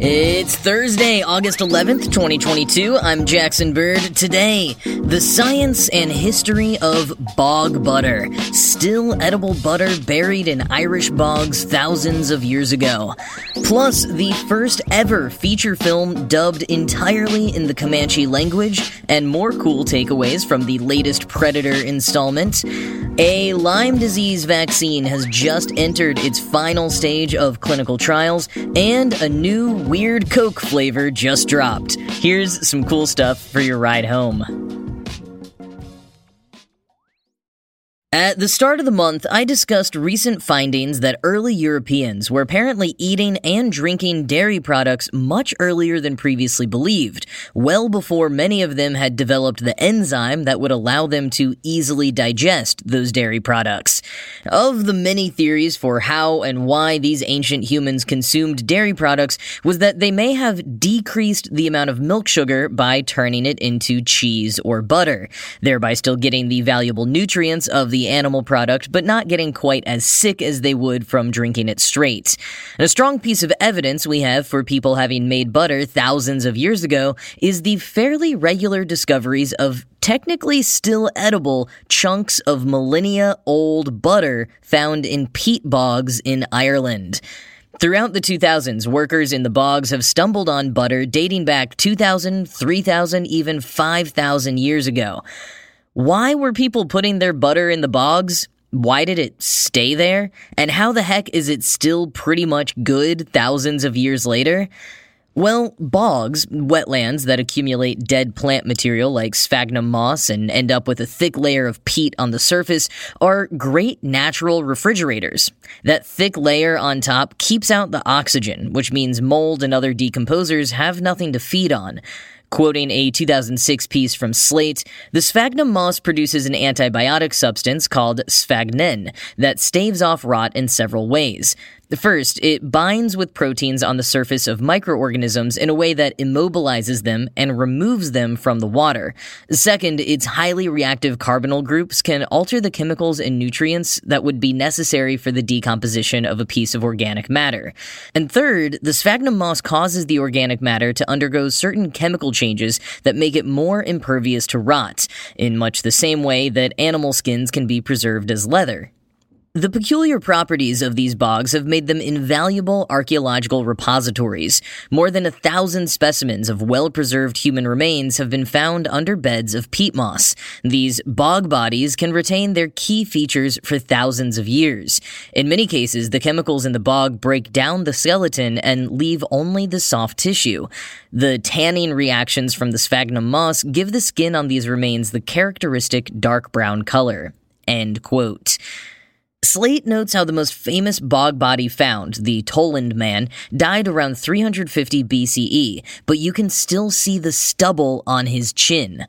It's Thursday, August 11th, 2022. I'm Jackson Bird. Today, the science and history of bog butter. Still edible butter buried in Irish bogs thousands of years ago. Plus, the first ever feature film dubbed entirely in the Comanche language, and more cool takeaways from the latest Predator installment. A Lyme disease vaccine has just entered its final stage of clinical trials, and a new weird Coke flavor just dropped. Here's some cool stuff for your ride home. At the start of the month, I discussed recent findings that early Europeans were apparently eating and drinking dairy products much earlier than previously believed, well before many of them had developed the enzyme that would allow them to easily digest those dairy products. Of the many theories for how and why these ancient humans consumed dairy products was that they may have decreased the amount of milk sugar by turning it into cheese or butter, thereby still getting the valuable nutrients of the the animal product, but not getting quite as sick as they would from drinking it straight. And a strong piece of evidence we have for people having made butter thousands of years ago is the fairly regular discoveries of technically still edible chunks of millennia old butter found in peat bogs in Ireland. Throughout the 2000s, workers in the bogs have stumbled on butter dating back 2,000, 3,000, even 5,000 years ago. Why were people putting their butter in the bogs? Why did it stay there? And how the heck is it still pretty much good thousands of years later? Well, bogs, wetlands that accumulate dead plant material like sphagnum moss and end up with a thick layer of peat on the surface, are great natural refrigerators. That thick layer on top keeps out the oxygen, which means mold and other decomposers have nothing to feed on. Quoting a 2006 piece from Slate, the sphagnum moss produces an antibiotic substance called sphagnin that staves off rot in several ways. First, it binds with proteins on the surface of microorganisms in a way that immobilizes them and removes them from the water. Second, its highly reactive carbonyl groups can alter the chemicals and nutrients that would be necessary for the decomposition of a piece of organic matter. And third, the sphagnum moss causes the organic matter to undergo certain chemical changes that make it more impervious to rot, in much the same way that animal skins can be preserved as leather. The peculiar properties of these bogs have made them invaluable archaeological repositories. More than a thousand specimens of well preserved human remains have been found under beds of peat moss. These bog bodies can retain their key features for thousands of years. In many cases, the chemicals in the bog break down the skeleton and leave only the soft tissue. The tanning reactions from the sphagnum moss give the skin on these remains the characteristic dark brown color. End quote. Slate notes how the most famous bog body found, the Tollund man, died around 350 BCE, but you can still see the stubble on his chin.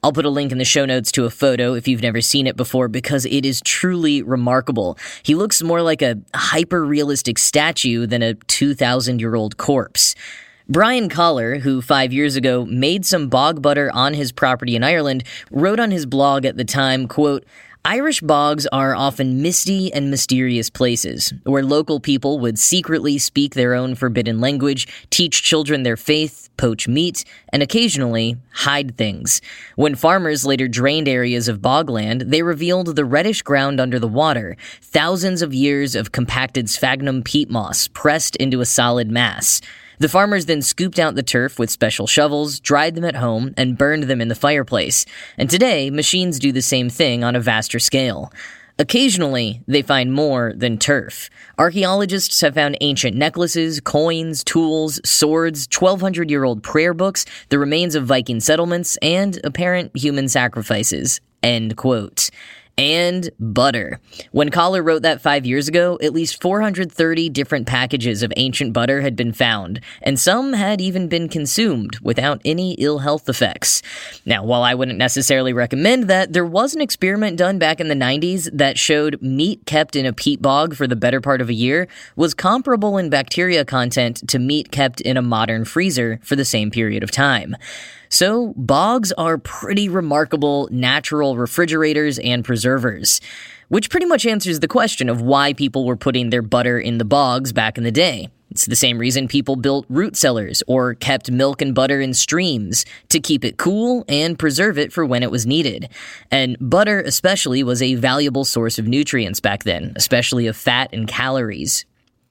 I'll put a link in the show notes to a photo if you've never seen it before because it is truly remarkable. He looks more like a hyper realistic statue than a 2,000 year old corpse. Brian Collar, who five years ago made some bog butter on his property in Ireland, wrote on his blog at the time, quote, Irish bogs are often misty and mysterious places, where local people would secretly speak their own forbidden language, teach children their faith, poach meat, and occasionally hide things. When farmers later drained areas of bogland, they revealed the reddish ground under the water, thousands of years of compacted sphagnum peat moss pressed into a solid mass. The farmers then scooped out the turf with special shovels, dried them at home, and burned them in the fireplace. And today, machines do the same thing on a vaster scale. Occasionally, they find more than turf. Archaeologists have found ancient necklaces, coins, tools, swords, 1200 year old prayer books, the remains of Viking settlements, and apparent human sacrifices. End quote. And butter. When Collar wrote that five years ago, at least 430 different packages of ancient butter had been found, and some had even been consumed without any ill health effects. Now, while I wouldn't necessarily recommend that, there was an experiment done back in the 90s that showed meat kept in a peat bog for the better part of a year was comparable in bacteria content to meat kept in a modern freezer for the same period of time. So, bogs are pretty remarkable natural refrigerators and preservers, which pretty much answers the question of why people were putting their butter in the bogs back in the day. It's the same reason people built root cellars or kept milk and butter in streams to keep it cool and preserve it for when it was needed. And butter, especially, was a valuable source of nutrients back then, especially of fat and calories.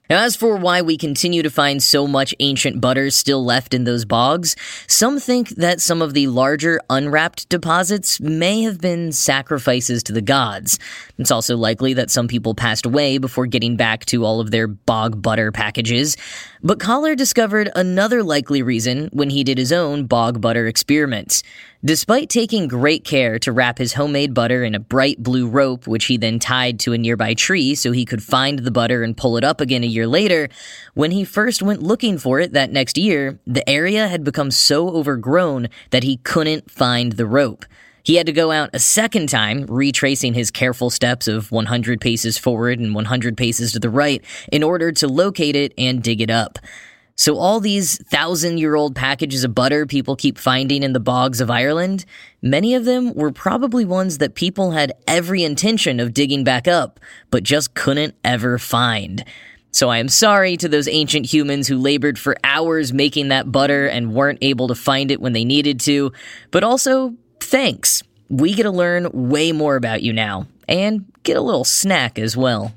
Now, as for why we continue to find so much ancient butter still left in those bogs, some think that some of the larger unwrapped deposits may have been sacrifices to the gods. It's also likely that some people passed away before getting back to all of their bog butter packages. But Collar discovered another likely reason when he did his own bog butter experiments. Despite taking great care to wrap his homemade butter in a bright blue rope, which he then tied to a nearby tree so he could find the butter and pull it up again a year later, when he first went looking for it that next year, the area had become so overgrown that he couldn't find the rope. He had to go out a second time, retracing his careful steps of 100 paces forward and 100 paces to the right in order to locate it and dig it up. So, all these thousand year old packages of butter people keep finding in the bogs of Ireland, many of them were probably ones that people had every intention of digging back up, but just couldn't ever find. So I am sorry to those ancient humans who labored for hours making that butter and weren't able to find it when they needed to, but also thanks. We get to learn way more about you now, and get a little snack as well.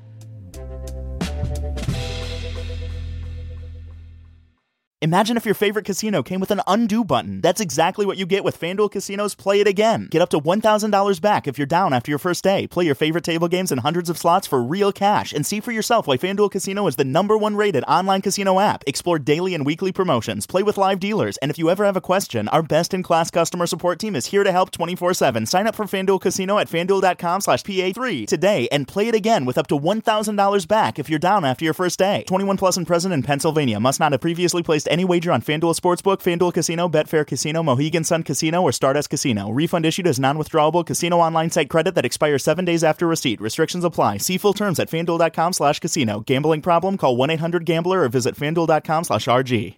Imagine if your favorite casino came with an undo button. That's exactly what you get with FanDuel Casino's Play It Again. Get up to $1,000 back if you're down after your first day. Play your favorite table games and hundreds of slots for real cash and see for yourself why FanDuel Casino is the number one rated online casino app. Explore daily and weekly promotions, play with live dealers, and if you ever have a question, our best in class customer support team is here to help 24 7. Sign up for FanDuel Casino at fanduel.com slash PA3 today and play it again with up to $1,000 back if you're down after your first day. 21 plus and present in Pennsylvania. Must not have previously placed any wager on FanDuel Sportsbook, FanDuel Casino, Betfair Casino, Mohegan Sun Casino, or Stardust Casino. Refund issued as non withdrawable casino online site credit that expires seven days after receipt. Restrictions apply. See full terms at fanduel.com slash casino. Gambling problem? Call 1 800 Gambler or visit fanduel.com slash RG.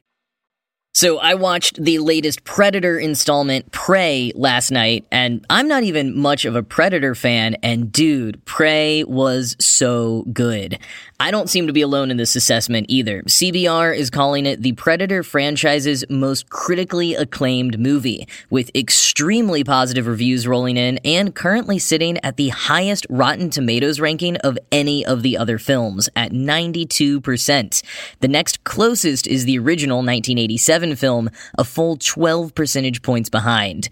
So I watched the latest Predator installment, Prey, last night, and I'm not even much of a Predator fan, and dude, Prey was so good. I don't seem to be alone in this assessment either. CBR is calling it the Predator franchise's most critically acclaimed movie, with extremely positive reviews rolling in and currently sitting at the highest Rotten Tomatoes ranking of any of the other films at 92%. The next closest is the original 1987 film, a full 12 percentage points behind.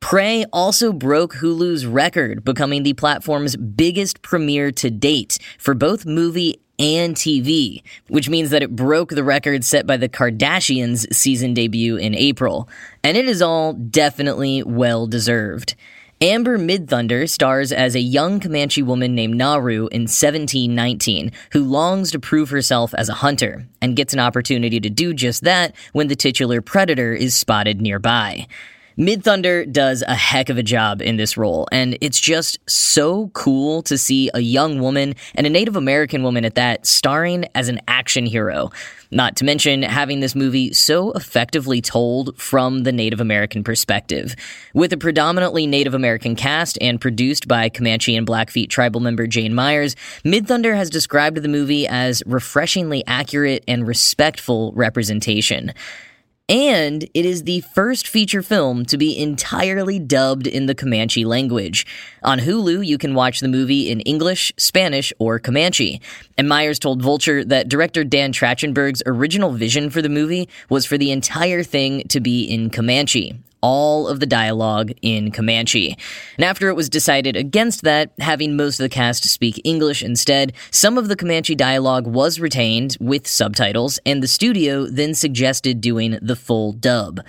Prey also broke Hulu's record, becoming the platform's biggest premiere to date for both movie and TV, which means that it broke the record set by the Kardashians' season debut in April. And it is all definitely well deserved. Amber Midthunder stars as a young Comanche woman named Naru in 1719 who longs to prove herself as a hunter and gets an opportunity to do just that when the titular predator is spotted nearby. Midthunder does a heck of a job in this role, and it's just so cool to see a young woman and a Native American woman at that starring as an action hero. Not to mention having this movie so effectively told from the Native American perspective. With a predominantly Native American cast and produced by Comanche and Blackfeet tribal member Jane Myers, Mid Thunder has described the movie as refreshingly accurate and respectful representation and it is the first feature film to be entirely dubbed in the Comanche language. On Hulu, you can watch the movie in English, Spanish, or Comanche. And Myers told Vulture that director Dan Trachtenberg's original vision for the movie was for the entire thing to be in Comanche, all of the dialogue in Comanche. And after it was decided against that, having most of the cast speak English instead, some of the Comanche dialogue was retained with subtitles, and the studio then suggested doing the full dub.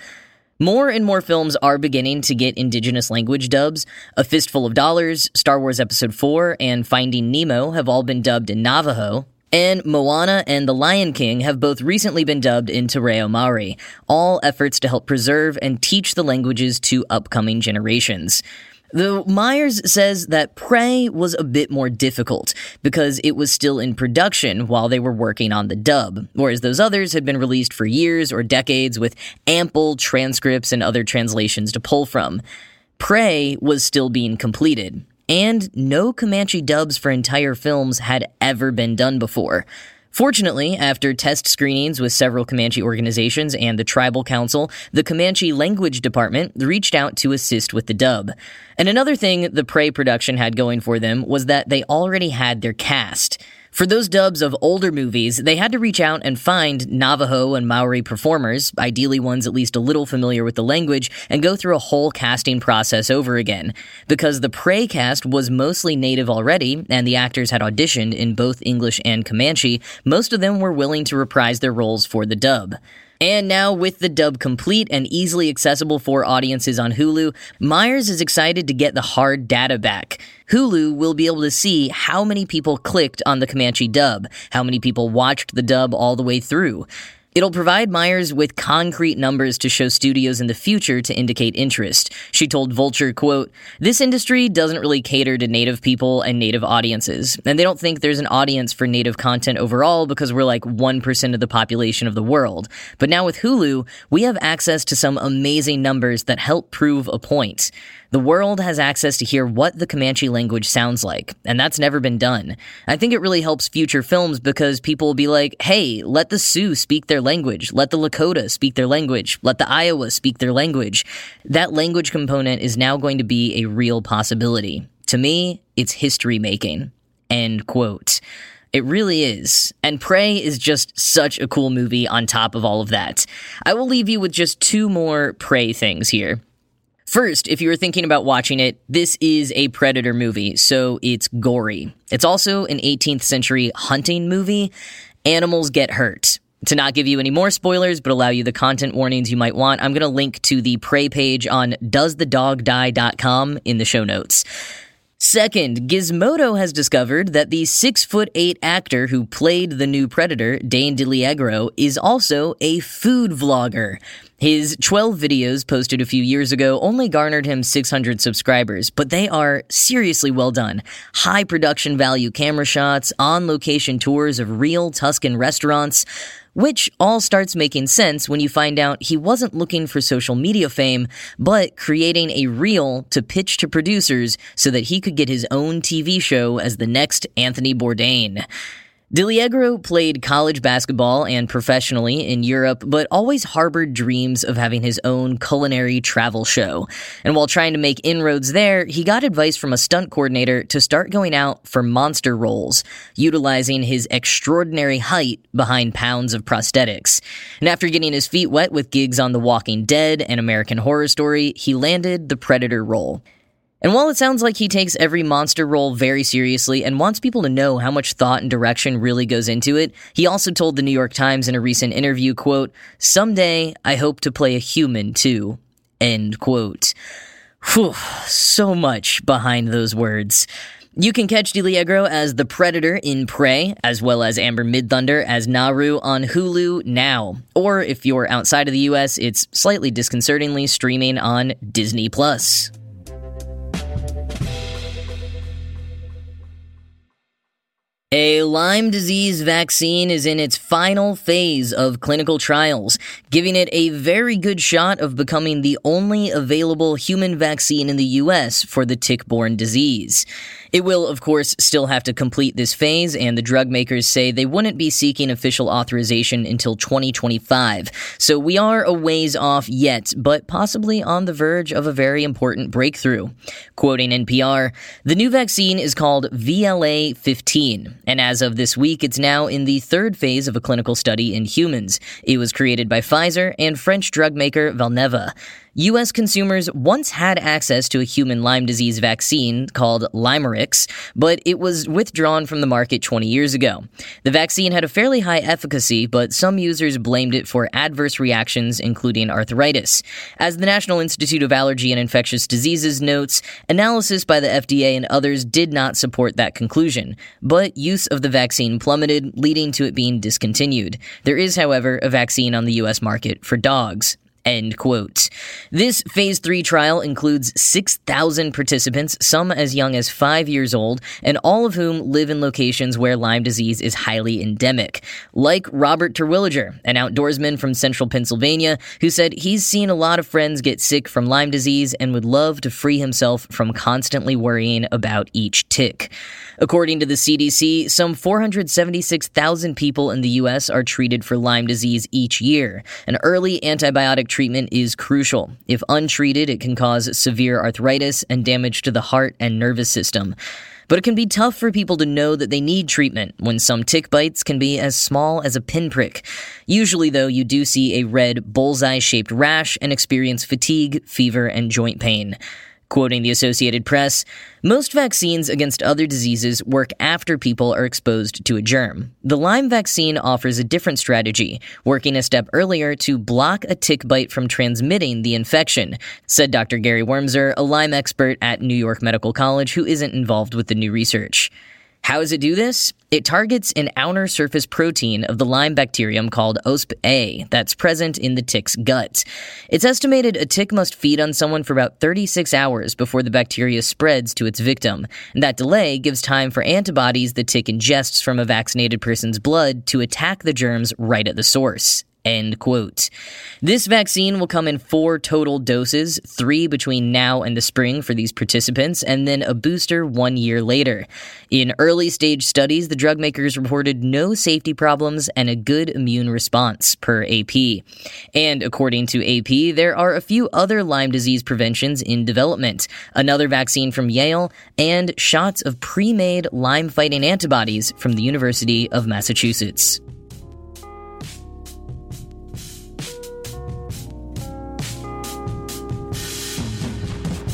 More and more films are beginning to get indigenous language dubs. A Fistful of Dollars, Star Wars Episode 4, and Finding Nemo have all been dubbed in Navajo. And Moana and The Lion King have both recently been dubbed into Reo Maori, all efforts to help preserve and teach the languages to upcoming generations. Though Myers says that Prey was a bit more difficult because it was still in production while they were working on the dub, whereas those others had been released for years or decades with ample transcripts and other translations to pull from. Prey was still being completed, and no Comanche dubs for entire films had ever been done before. Fortunately, after test screenings with several Comanche organizations and the Tribal Council, the Comanche Language Department reached out to assist with the dub. And another thing the Prey production had going for them was that they already had their cast. For those dubs of older movies, they had to reach out and find Navajo and Maori performers, ideally ones at least a little familiar with the language, and go through a whole casting process over again. Because the Prey cast was mostly native already, and the actors had auditioned in both English and Comanche, most of them were willing to reprise their roles for the dub. And now, with the dub complete and easily accessible for audiences on Hulu, Myers is excited to get the hard data back. Hulu will be able to see how many people clicked on the Comanche dub, how many people watched the dub all the way through. It'll provide Myers with concrete numbers to show studios in the future to indicate interest. She told Vulture, quote, This industry doesn't really cater to native people and native audiences, and they don't think there's an audience for native content overall because we're like 1% of the population of the world. But now with Hulu, we have access to some amazing numbers that help prove a point. The world has access to hear what the Comanche language sounds like, and that's never been done. I think it really helps future films because people will be like, hey, let the Sioux speak their language, let the Lakota speak their language, let the Iowa speak their language. That language component is now going to be a real possibility. To me, it's history making. End quote. It really is. And Prey is just such a cool movie on top of all of that. I will leave you with just two more Prey things here. First, if you were thinking about watching it, this is a Predator movie, so it's gory. It's also an 18th century hunting movie. Animals get hurt. To not give you any more spoilers, but allow you the content warnings you might want, I'm going to link to the Prey page on doesthedogdie.com in the show notes. Second, Gizmodo has discovered that the six foot eight actor who played the new Predator, Dane DiLiegro, is also a food vlogger. His 12 videos posted a few years ago only garnered him 600 subscribers, but they are seriously well done. High production value camera shots, on location tours of real Tuscan restaurants. Which all starts making sense when you find out he wasn't looking for social media fame, but creating a reel to pitch to producers so that he could get his own TV show as the next Anthony Bourdain. DiLiegro played college basketball and professionally in Europe, but always harbored dreams of having his own culinary travel show. And while trying to make inroads there, he got advice from a stunt coordinator to start going out for monster roles, utilizing his extraordinary height behind pounds of prosthetics. And after getting his feet wet with gigs on The Walking Dead and American Horror Story, he landed the Predator role. And while it sounds like he takes every monster role very seriously and wants people to know how much thought and direction really goes into it, he also told the New York Times in a recent interview, quote, Someday I hope to play a human too. End quote. Whew, so much behind those words. You can catch DiLiegro as the Predator in Prey, as well as Amber Midthunder as Naru on Hulu now. Or if you're outside of the US, it's slightly disconcertingly streaming on Disney Plus. A Lyme disease vaccine is in its final phase of clinical trials, giving it a very good shot of becoming the only available human vaccine in the U.S. for the tick borne disease. It will, of course, still have to complete this phase, and the drug makers say they wouldn't be seeking official authorization until 2025. So we are a ways off yet, but possibly on the verge of a very important breakthrough. Quoting NPR, the new vaccine is called VLA 15, and as of this week, it's now in the third phase of a clinical study in humans. It was created by Pfizer and French drug maker Valneva. U.S. consumers once had access to a human Lyme disease vaccine called LYMErix, but it was withdrawn from the market 20 years ago. The vaccine had a fairly high efficacy, but some users blamed it for adverse reactions, including arthritis. As the National Institute of Allergy and Infectious Diseases notes, analysis by the FDA and others did not support that conclusion, but use of the vaccine plummeted, leading to it being discontinued. There is, however, a vaccine on the U.S. market for dogs. End quote. This phase three trial includes 6,000 participants, some as young as five years old, and all of whom live in locations where Lyme disease is highly endemic. Like Robert Terwilliger, an outdoorsman from central Pennsylvania, who said he's seen a lot of friends get sick from Lyme disease and would love to free himself from constantly worrying about each tick. According to the CDC, some 476,000 people in the U.S. are treated for Lyme disease each year. An early antibiotic treatment is crucial. If untreated, it can cause severe arthritis and damage to the heart and nervous system. But it can be tough for people to know that they need treatment when some tick bites can be as small as a pinprick. Usually, though, you do see a red bullseye shaped rash and experience fatigue, fever, and joint pain. Quoting the Associated Press, most vaccines against other diseases work after people are exposed to a germ. The Lyme vaccine offers a different strategy, working a step earlier to block a tick bite from transmitting the infection, said Dr. Gary Wormser, a Lyme expert at New York Medical College who isn't involved with the new research. How does it do this? It targets an outer surface protein of the Lyme bacterium called OSPA that's present in the tick's gut. It's estimated a tick must feed on someone for about 36 hours before the bacteria spreads to its victim. And that delay gives time for antibodies the tick ingests from a vaccinated person's blood to attack the germs right at the source. End quote. This vaccine will come in four total doses, three between now and the spring for these participants, and then a booster one year later. In early stage studies, the drug makers reported no safety problems and a good immune response, per AP. And according to AP, there are a few other Lyme disease preventions in development, another vaccine from Yale, and shots of pre made Lyme fighting antibodies from the University of Massachusetts.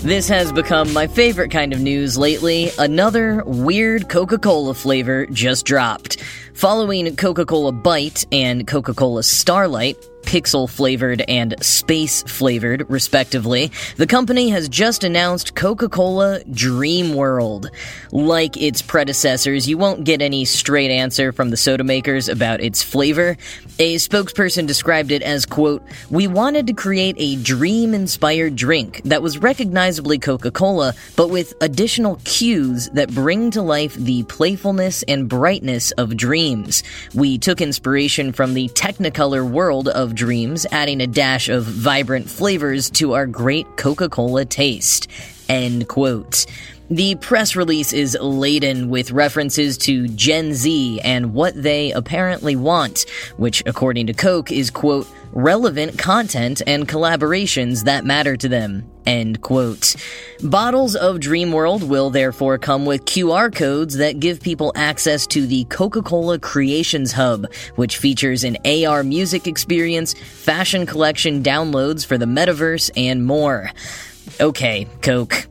This has become my favorite kind of news lately. Another weird Coca Cola flavor just dropped. Following Coca Cola Bite and Coca Cola Starlight, pixel flavored and space flavored, respectively, the company has just announced Coca Cola Dream World. Like its predecessors, you won't get any straight answer from the soda makers about its flavor. A spokesperson described it as, quote, We wanted to create a dream inspired drink that was recognizably Coca Cola, but with additional cues that bring to life the playfulness and brightness of dreams. We took inspiration from the Technicolor world of dreams, adding a dash of vibrant flavors to our great Coca Cola taste. End quote. The press release is laden with references to Gen Z and what they apparently want, which, according to Coke, is, quote, relevant content and collaborations that matter to them. End quote. Bottles of Dreamworld will therefore come with QR codes that give people access to the Coca Cola Creations Hub, which features an AR music experience, fashion collection downloads for the metaverse, and more. Okay, Coke.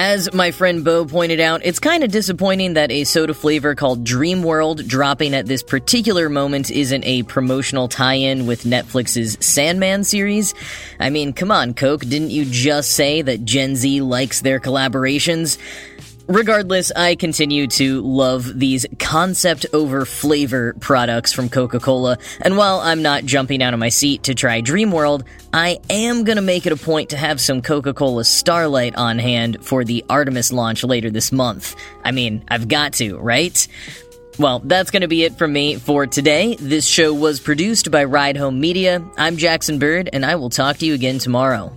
As my friend Bo pointed out, it's kind of disappointing that a soda flavor called Dream World dropping at this particular moment isn't a promotional tie in with Netflix's Sandman series. I mean, come on, Coke, didn't you just say that Gen Z likes their collaborations? Regardless, I continue to love these concept over flavor products from Coca Cola, and while I'm not jumping out of my seat to try Dream World, I am gonna make it a point to have some Coca Cola Starlight on hand for the Artemis launch later this month. I mean, I've got to, right? Well, that's going to be it from me for today. This show was produced by Ride Home Media. I'm Jackson Bird, and I will talk to you again tomorrow.